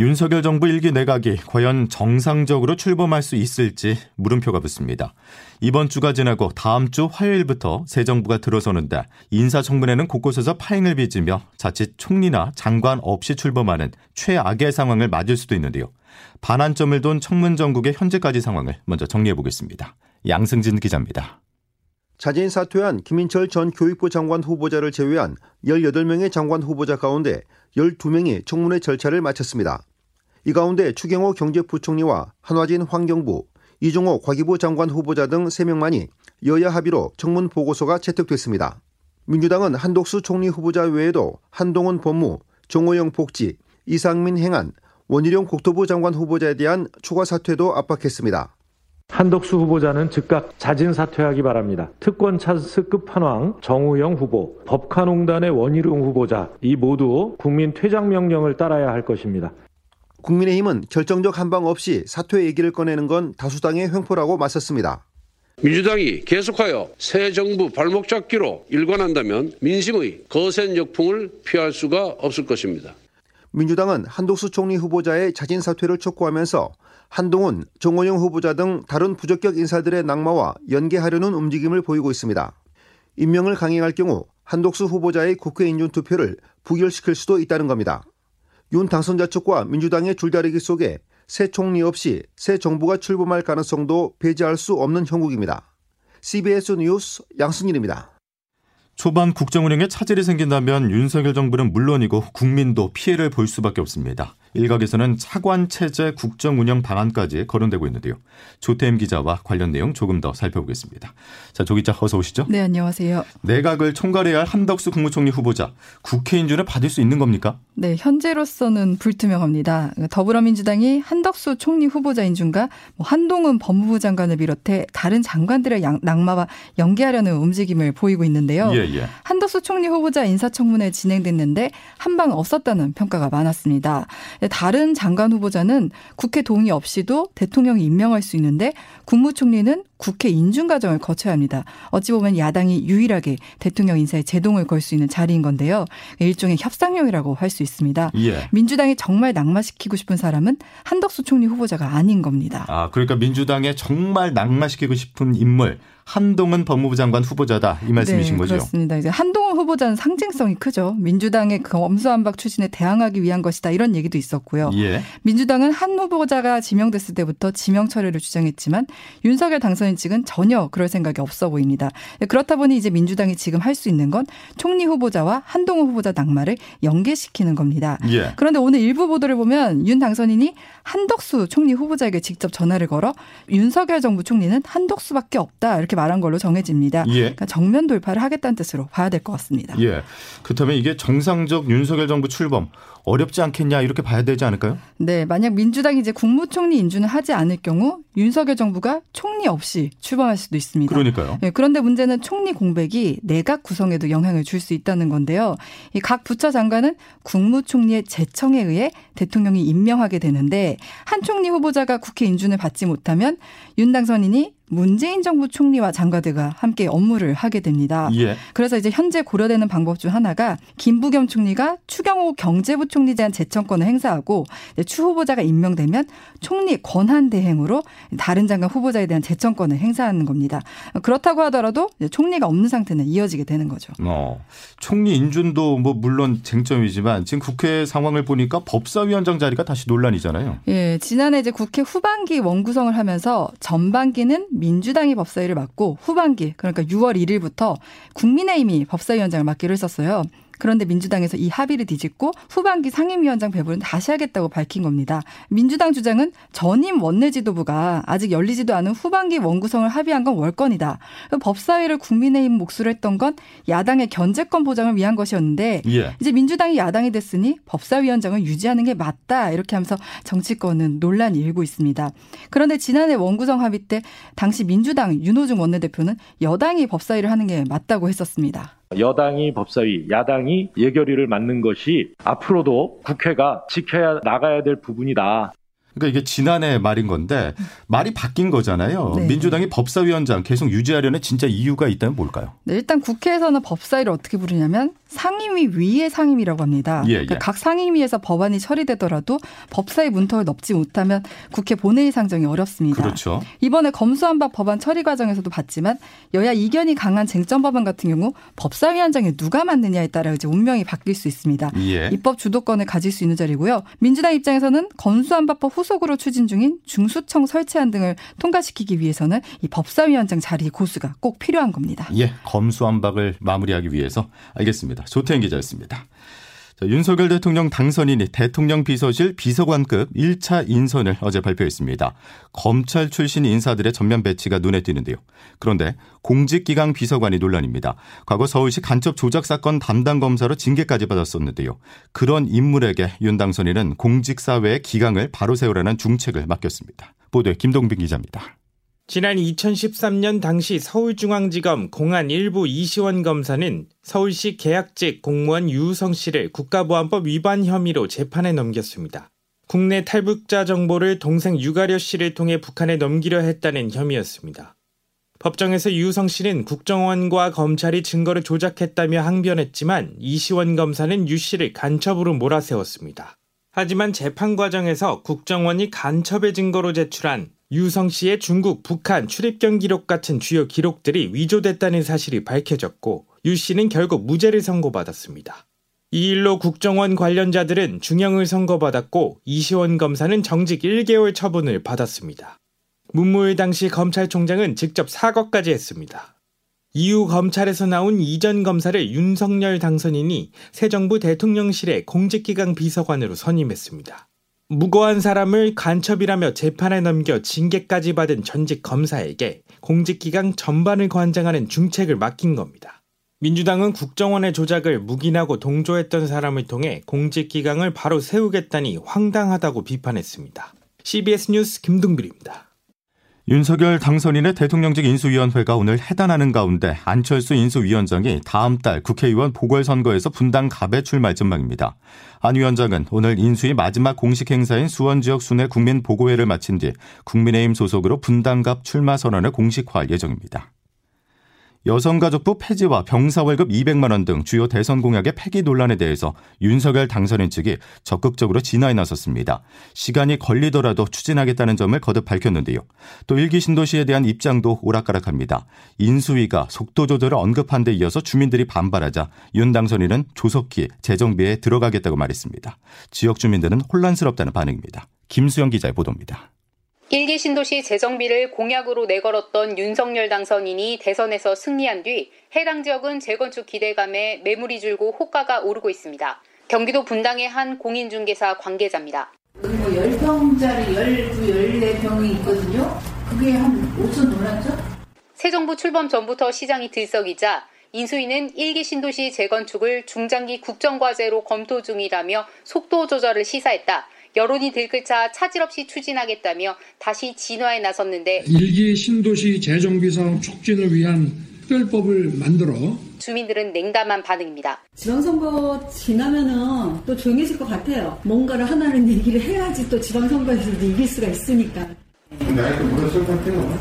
윤석열 정부 일기 내각이 과연 정상적으로 출범할 수 있을지 물음표가 붙습니다. 이번 주가 지나고 다음 주 화요일부터 새 정부가 들어서는데 인사청문회는 곳곳에서 파행을 빚으며 자칫 총리나 장관 없이 출범하는 최악의 상황을 맞을 수도 있는데요. 반환점을 돈 청문 전국의 현재까지 상황을 먼저 정리해 보겠습니다. 양승진 기자입니다. 자진 사퇴한 김인철 전 교육부 장관 후보자를 제외한 18명의 장관 후보자 가운데 12명이 청문회 절차를 마쳤습니다. 이 가운데 추경호 경제부총리와 한화진 환경부, 이종호 과기부 장관 후보자 등 3명만이 여야 합의로 청문 보고서가 채택됐습니다. 민주당은 한독수 총리 후보자 외에도 한동훈 법무, 정호영 복지, 이상민 행안, 원희룡 국토부 장관 후보자에 대한 추가 사퇴도 압박했습니다. 한덕수 후보자는 즉각 자진 사퇴하기 바랍니다. 특권 찬스 끝판왕 정우영 후보, 법카농단의 원희룡 후보자 이 모두 국민 퇴장 명령을 따라야 할 것입니다. 국민의힘은 결정적 한방 없이 사퇴 얘기를 꺼내는 건 다수당의 횡포라고 맞섰습니다. 민주당이 계속하여 새 정부 발목 잡기로 일관한다면 민심의 거센 역풍을 피할 수가 없을 것입니다. 민주당은 한독수 총리 후보자의 자진 사퇴를 촉구하면서 한동훈, 정원영 후보자 등 다른 부적격 인사들의 낙마와 연계하려는 움직임을 보이고 있습니다. 임명을 강행할 경우 한독수 후보자의 국회 인준 투표를 부결시킬 수도 있다는 겁니다. 윤 당선자 측과 민주당의 줄다리기 속에 새 총리 없이 새 정부가 출범할 가능성도 배제할 수 없는 형국입니다. CBS 뉴스 양승일입니다. 초반 국정 운영에 차질이 생긴다면 윤석열 정부는 물론이고 국민도 피해를 볼 수밖에 없습니다. 일각에서는 차관 체제 국정 운영 방안까지 거론되고 있는데요. 조태임 기자와 관련 내용 조금 더 살펴보겠습니다. 자, 조 기자 어서 오시죠. 네, 안녕하세요. 내각을 총괄해야 할 한덕수 국무총리 후보자 국회 인준을 받을 수 있는 겁니까? 네, 현재로서는 불투명합니다. 더불어민주당이 한덕수 총리 후보자 인준과 뭐 한동훈 법무부 장관을 비롯해 다른 장관들의 낙마와 연계하려는 움직임을 보이고 있는데요. 예, 예. 한덕수 총리 후보자 인사청문회 진행됐는데 한방 없었다는 평가가 많았습니다. 다른 장관 후보자는 국회 동의 없이도 대통령이 임명할 수 있는데 국무총리는 국회 인준 과정을 거쳐야 합니다. 어찌 보면 야당이 유일하게 대통령 인사에 제동을 걸 수 있는 자리인 건데요. 일종의 협상용이라고 할 수 있습니다. 예. 민주당이 정말 낙마시키고 싶은 사람은 한덕수 총리 후보자가 아닌 겁니다. 아, 그러니까 민주당에 정말 낙마시키고 싶은 인물 한동훈 법무부 장관 후보자다 이 말씀이신 네, 거죠? 그렇습니다. 이제 한동훈 후보자는 상징성이 크죠. 민주당의 검수안박 출신에 대항하기 위한 것이다 이런 얘기도 있었고요. 예. 민주당은 한 후보자가 지명됐을 때부터 지명 처리를 주장했지만 윤석열 당선인 측은 전혀 그럴 생각이 없어 보입니다. 그렇다 보니 이제 민주당이 지금 할 수 있는 건 총리 후보자와 한동훈 후보자 낙마를 연계시키는 겁니다. 예. 그런데 오늘 일부 보도를 보면 윤 당선인이 한덕수 총리 후보자에게 직접 전화를 걸어 윤석열 정부 총리는 한덕수밖에 없다 이렇게 말한 걸로 정해집니다. 예. 그러니까 정면 돌파를 하겠다는 뜻으로 봐야 될 것 같습니다. 예. 그렇다면 이게 정상적 윤석열 정부 출범 어렵지 않겠냐 이렇게 봐야 되지 않을까요? 네, 만약 민주당이 이제 국무총리 인준을 하지 않을 경우 윤석열 정부가 총리 없이 출범할 수도 있습니다. 그러니까요. 네, 그런데 문제는 총리 공백이 내각 구성에도 영향을 줄 수 있다는 건데요. 이각 부처 장관은 국무총리의 제청에 의해 대통령이 임명하게 되는데 한 총리 후보자가 국회 인준을 받지 못하면 윤 당선인이 문재인 정부 총리와 장관들과 함께 업무를 하게 됩니다. 예. 그래서 이제 현재 고려되는 방법 중 하나가 김부겸 총리가 추경호 경제부 총리에 대한 재청권을 행사하고 추 후보자가 임명되면 총리 권한 대행으로 다른 장관 후보자에 대한 재청권을 행사하는 겁니다. 그렇다고 하더라도 총리가 없는 상태는 이어지게 되는 거죠. 어, 총리 인준도 뭐 물론 쟁점이지만 지금 국회 상황을 보니까 법사위원장 자리가 다시 논란이잖아요. 예, 지난해 이제 국회 후반기 원구성을 하면서 전반기는 민주당이 법사위를 맡고 후반기 그러니까 6월 1일부터 국민의힘이 법사위원장을 맡기로 했었어요. 그런데 민주당에서 이 합의를 뒤집고 후반기 상임위원장 배분을 다시 하겠다고 밝힌 겁니다. 민주당 주장은 전임 원내 지도부가 아직 열리지도 않은 후반기 원구성을 합의한 건 월권이다. 법사위를 국민의힘 몫으로 했던 건 야당의 견제권 보장을 위한 것이었는데 예. 이제 민주당이 야당이 됐으니 법사위원장을 유지하는 게 맞다 이렇게 하면서 정치권은 논란이 일고 있습니다. 그런데 지난해 원구성 합의 때 당시 민주당 윤호중 원내대표는 여당이 법사위를 하는 게 맞다고 했었습니다. 여당이 법사위, 야당이 예결위를 맡는 것이 앞으로도 국회가 지켜야 나가야 될 부분이다. 그러니까 이게 지난해 말인 건데 말이 바뀐 거잖아요. 네. 민주당이 법사위원장 계속 유지하려는 진짜 이유가 있다면 뭘까요? 네, 일단 국회에서는 법사위를 어떻게 부르냐면 상임위 위의 상임위라고 합니다. 예, 그러니까 예. 각 상임위에서 법안이 처리되더라도 법사위 문턱을 넘지 못하면 국회 본회의 상정이 어렵습니다. 그렇죠. 이번에 검수한박 법안 처리 과정에서도 봤지만 여야 이견이 강한 쟁점 법안 같은 경우 법사위원장에 누가 맡느냐에 따라 이제 운명이 바뀔 수 있습니다. 예. 입법 주도권을 가질 수 있는 자리고요. 민주당 입장에서는 검수안박법 후 속으로 추진 중인 중수청 설치안 등을 통과시키기 위해서는 이 법사위원장 자리 고수가 꼭 필요한 겁니다. 예, 검수안박을 마무리하기 위해서 알겠습니다. 조태현 기자였습니다. 자, 윤석열 대통령 당선인이 대통령 비서실 비서관급 1차 인선을 어제 발표했습니다. 검찰 출신 인사들의 전면 배치가 눈에 띄는데요. 그런데 공직기강 비서관이 논란입니다. 과거 서울시 간첩 조작 사건 담당 검사로 징계까지 받았었는데요. 그런 인물에게 윤 당선인은 공직사회의 기강을 바로 세우라는 중책을 맡겼습니다. 보도에 김동빈 기자입니다. 지난 2013년 당시 서울중앙지검 공안 일부 이시원 검사는 서울시 계약직 공무원 유우성 씨를 국가보안법 위반 혐의로 재판에 넘겼습니다. 국내 탈북자 정보를 동생 유가려 씨를 통해 북한에 넘기려 했다는 혐의였습니다. 법정에서 유우성 씨는 국정원과 검찰이 증거를 조작했다며 항변했지만 이시원 검사는 유 씨를 간첩으로 몰아세웠습니다. 하지만 재판 과정에서 국정원이 간첩의 증거로 제출한 유성 씨의 중국, 북한 출입경 기록 같은 주요 기록들이 위조됐다는 사실이 밝혀졌고 유 씨는 결국 무죄를 선고받았습니다. 이 일로 국정원 관련자들은 중형을 선고받았고 이시원 검사는 정직 1개월 처분을 받았습니다. 문무일 당시 검찰총장은 직접 사과까지 했습니다. 이후 검찰에서 나온 이전 검사를 윤석열 당선인이 새 정부 대통령실의 공직기강 비서관으로 선임했습니다. 무고한 사람을 간첩이라며 재판에 넘겨 징계까지 받은 전직 검사에게 공직기강 전반을 관장하는 중책을 맡긴 겁니다. 민주당은 국정원의 조작을 묵인하고 동조했던 사람을 통해 공직기강을 바로 세우겠다니 황당하다고 비판했습니다. CBS 뉴스 김동bil입니다. 윤석열 당선인의 대통령직 인수위원회가 오늘 해단하는 가운데 안철수 인수위원장이 다음 달 국회의원 보궐선거에서 분당 갑에 출마할 전망입니다. 안 위원장은 오늘 인수위 마지막 공식 행사인 수원 지역 순회 국민 보고회를 마친 뒤 국민의힘 소속으로 분당 갑 출마 선언을 공식화할 예정입니다. 여성가족부 폐지와 병사월급 200만 원 등 주요 대선 공약의 폐기 논란에 대해서 윤석열 당선인 측이 적극적으로 진화에 나섰습니다. 시간이 걸리더라도 추진하겠다는 점을 거듭 밝혔는데요. 또 일기 신도시에 대한 입장도 오락가락합니다. 인수위가 속도 조절을 언급한 데 이어서 주민들이 반발하자 윤 당선인은 조속히 재정비에 들어가겠다고 말했습니다. 지역 주민들은 혼란스럽다는 반응입니다. 김수영 기자의 보도입니다. 일기 신도시 재정비를 공약으로 내걸었던 윤석열 당선인이 대선에서 승리한 뒤 해당 지역은 재건축 기대감에 매물이 줄고 호가가 오르고 있습니다. 경기도 분당의 한 공인중개사 관계자입니다. 뭐 10평짜리 12, 14평이 있거든요. 그게 한 5천 놀았죠? 새 정부 출범 전부터 시장이 들썩이자 인수위는 일기 신도시 재건축을 중장기 국정과제로 검토 중이라며 속도 조절을 시사했다. 여론이 들끓자 차질 없이 추진하겠다며 다시 진화에 나섰는데 일기 신도시 재정비 사업 촉진을 위한 특별법을 만들어 주민들은 냉담한 반응입니다. 지방선거 지나면은 또 조용해질 것 같아요. 뭔가를 하나는 얘기를 해야지 또 지방선거에서 이길 수가 있으니까. 나한테 물어설 것 같아요.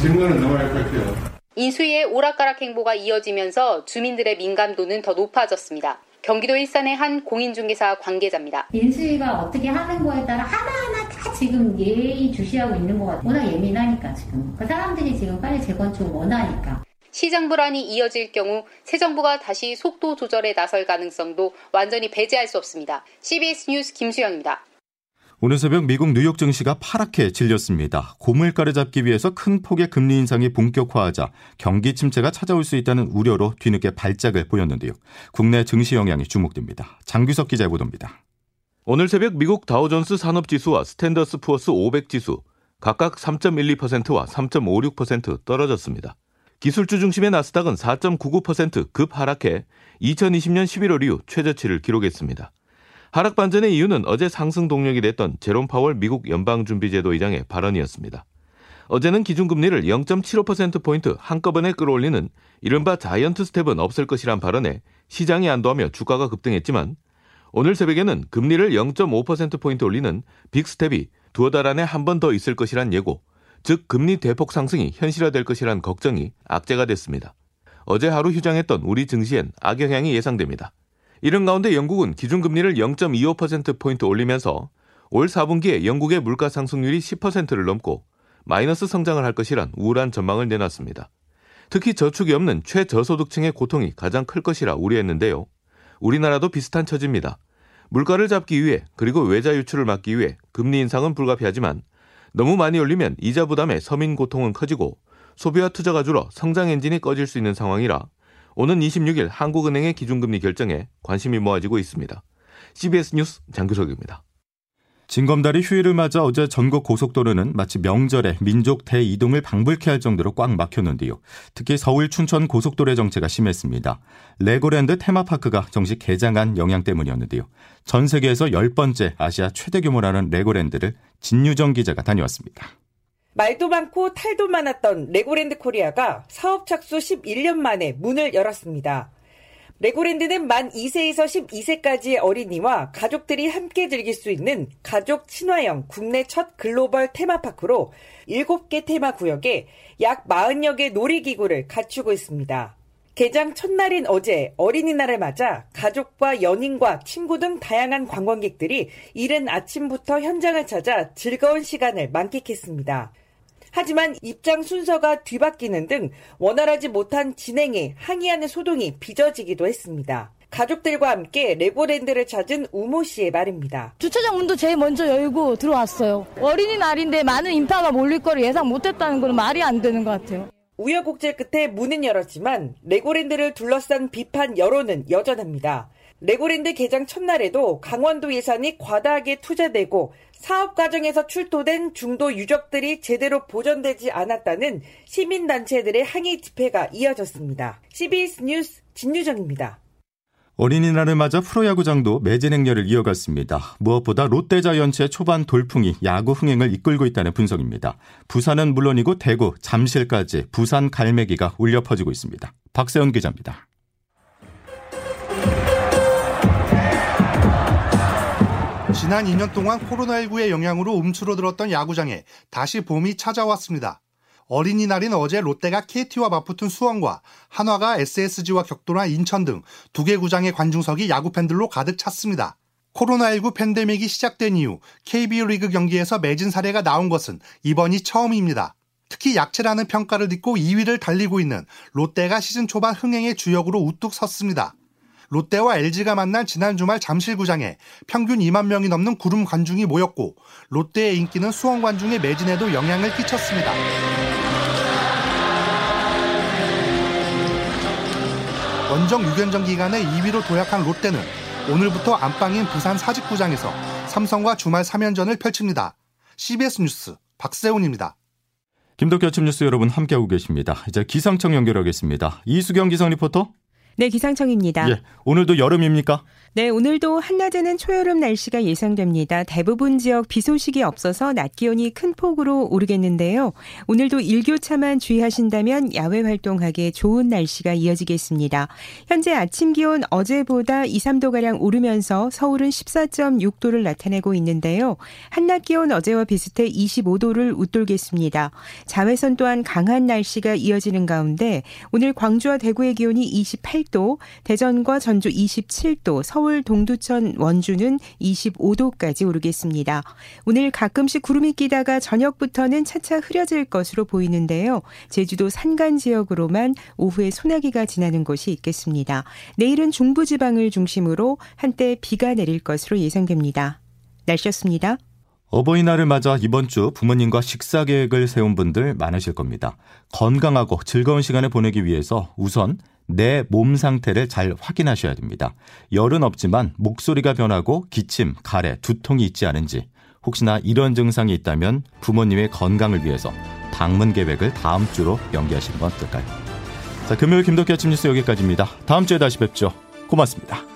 질문은 넘어갈 것 같아요. 인수위의 오락가락 행보가 이어지면서 주민들의 민감도는 더 높아졌습니다. 경기도 일산의 한 공인중개사 관계자입니다. 인수위가 어떻게 하는 거에 따라 하나하나 다 지금 예의 주시하고 있는 것 같아요. 워낙 예민하니까 지금. 그 사람들이 지금 빨리 재건축 원하니까. 시장 불안이 이어질 경우 새 정부가 다시 속도 조절에 나설 가능성도 완전히 배제할 수 없습니다. CBS 뉴스 김수영입니다. 오늘 새벽 미국 뉴욕 증시가 파랗게 질렸습니다. 고물가를 잡기 위해서 큰 폭의 금리 인상이 본격화하자 경기 침체가 찾아올 수 있다는 우려로 뒤늦게 발작을 보였는데요. 국내 증시 영향이 주목됩니다. 장규석 기자의 보도입니다. 오늘 새벽 미국 다우존스 산업지수와 스탠더드 푸어스 500 지수 각각 3.12%와 3.56% 떨어졌습니다. 기술주 중심의 나스닥은 4.99% 급하락해 2020년 11월 이후 최저치를 기록했습니다. 하락 반전의 이유는 어제 상승 동력이 됐던 제롬 파월 미국 연방준비제도 의장의 발언이었습니다. 어제는 기준금리를 0.75%포인트 한꺼번에 끌어올리는 이른바 자이언트 스텝은 없을 것이란 발언에 시장이 안도하며 주가가 급등했지만 오늘 새벽에는 금리를 0.5%포인트 올리는 빅스텝이 두어 달 안에 한 번 더 있을 것이란 예고, 즉 금리 대폭 상승이 현실화될 것이란 걱정이 악재가 됐습니다. 어제 하루 휴장했던 우리 증시엔 악영향이 예상됩니다. 이런 가운데 영국은 기준금리를 0.25%포인트 올리면서 올 4분기에 영국의 물가 상승률이 10%를 넘고 마이너스 성장을 할 것이란 우울한 전망을 내놨습니다. 특히 저축이 없는 최저소득층의 고통이 가장 클 것이라 우려했는데요. 우리나라도 비슷한 처지입니다. 물가를 잡기 위해 그리고 외자 유출을 막기 위해 금리 인상은 불가피하지만 너무 많이 올리면 이자 부담에 서민 고통은 커지고 소비와 투자가 줄어 성장 엔진이 꺼질 수 있는 상황이라 오는 26일 한국은행의 기준금리 결정에 관심이 모아지고 있습니다. CBS 뉴스 장규석입니다. 징검다리 휴일을 맞아 어제 전국 고속도로는 마치 명절에 민족 대이동을 방불케 할 정도로 꽉 막혔는데요. 특히 서울 춘천 고속도로의 정체가 심했습니다. 레고랜드 테마파크가 정식 개장한 영향 때문이었는데요. 전 세계에서 10번째 아시아 최대 규모라는 레고랜드를 진유정 기자가 다녀왔습니다. 말도 많고 탈도 많았던 레고랜드 코리아가 사업 착수 11년 만에 문을 열었습니다. 레고랜드는 만 2세에서 12세까지의 어린이와 가족들이 함께 즐길 수 있는 가족 친화형 국내 첫 글로벌 테마파크로 7개 테마 구역에 약 40여 개 놀이기구를 갖추고 있습니다. 개장 첫날인 어제 어린이날을 맞아 가족과 연인과 친구 등 다양한 관광객들이 이른 아침부터 현장을 찾아 즐거운 시간을 만끽했습니다. 하지만 입장 순서가 뒤바뀌는 등 원활하지 못한 진행에 항의하는 소동이 빚어지기도 했습니다. 가족들과 함께 레고랜드를 찾은 우모 씨의 말입니다. 주차장 문도 제일 먼저 열고 들어왔어요. 어린이날인데 많은 인파가 몰릴 거를 예상 못했다는 건 말이 안 되는 것 같아요. 우여곡절 끝에 문은 열었지만 레고랜드를 둘러싼 비판 여론은 여전합니다. 레고랜드 개장 첫날에도 강원도 예산이 과다하게 투자되고 사업 과정에서 출토된 중도 유적들이 제대로 보존되지 않았다는 시민단체들의 항의 집회가 이어졌습니다. CBS 뉴스 진유정입니다. 어린이날을 맞아 프로야구장도 매진 행렬을 이어갔습니다. 무엇보다 롯데자이언츠의 초반 돌풍이 야구 흥행을 이끌고 있다는 분석입니다. 부산은 물론이고 대구, 잠실까지 부산 갈매기가 울려 퍼지고 있습니다. 박세현 기자입니다. 지난 2년 동안 코로나19의 영향으로 움츠러들었던 야구장에 다시 봄이 찾아왔습니다. 어린이날인 어제 롯데가 KT와 맞붙은 수원과 한화가 SSG와 격돌한 인천 등 두 개 구장의 관중석이 야구 팬들로 가득 찼습니다. 코로나19 팬데믹이 시작된 이후 KBO 리그 경기에서 매진 사례가 나온 것은 이번이 처음입니다. 특히 약체라는 평가를 듣고 2위를 달리고 있는 롯데가 시즌 초반 흥행의 주역으로 우뚝 섰습니다. 롯데와 LG가 만난 지난 주말 잠실구장에 평균 2만 명이 넘는 구름 관중이 모였고 롯데의 인기는 수원 관중의 매진에도 영향을 끼쳤습니다. 원정 6연전 기간에 2위로 도약한 롯데는 오늘부터 안방인 부산 사직구장에서 삼성과 주말 3연전을 펼칩니다. CBS 뉴스 박세훈입니다. 김덕기 아침 뉴스 여러분 함께하고 계십니다. 이제 기상청 연결하겠습니다. 이수경 기상 리포터. 네, 기상청입니다. 예, 오늘도 여름입니까? 네, 오늘도 한낮에는 초여름 날씨가 예상됩니다. 대부분 지역 비 소식이 없어서 낮 기온이 큰 폭으로 오르겠는데요. 오늘도 일교차만 주의하신다면 야외 활동하기에 좋은 날씨가 이어지겠습니다. 현재 아침 기온 어제보다 2, 3도가량 오르면서 서울은 14.6도를 나타내고 있는데요. 한낮 기온 어제와 비슷해 25도를 웃돌겠습니다. 자외선 또한 강한 날씨가 이어지는 가운데 오늘 광주와 대구의 기온이 28도, 대전과 전주 27도, 서울 서울 동두천 원주는 25도까지 오르겠습니다. 오늘 가끔씩 구름이 끼다가 저녁부터는 차차 흐려질 것으로 보이는데요. 제주도 산간 지역으로만 오후에 소나기가 지나는 곳이 있겠습니다. 내일은 중부지방을 중심으로 한때 비가 내릴 것으로 예상됩니다. 날씨였습니다. 어버이날을 맞아 이번 주 부모님과 식사 계획을 세운 분들 많으실 겁니다. 건강하고 즐거운 시간을 보내기 위해서 우선 내 몸 상태를 잘 확인하셔야 됩니다. 열은 없지만 목소리가 변하고 기침, 가래, 두통이 있지 않은지 혹시나 이런 증상이 있다면 부모님의 건강을 위해서 방문 계획을 다음 주로 연기하시는 건 어떨까요? 자, 금요일 김덕기 아침 뉴스 여기까지입니다. 다음 주에 다시 뵙죠. 고맙습니다.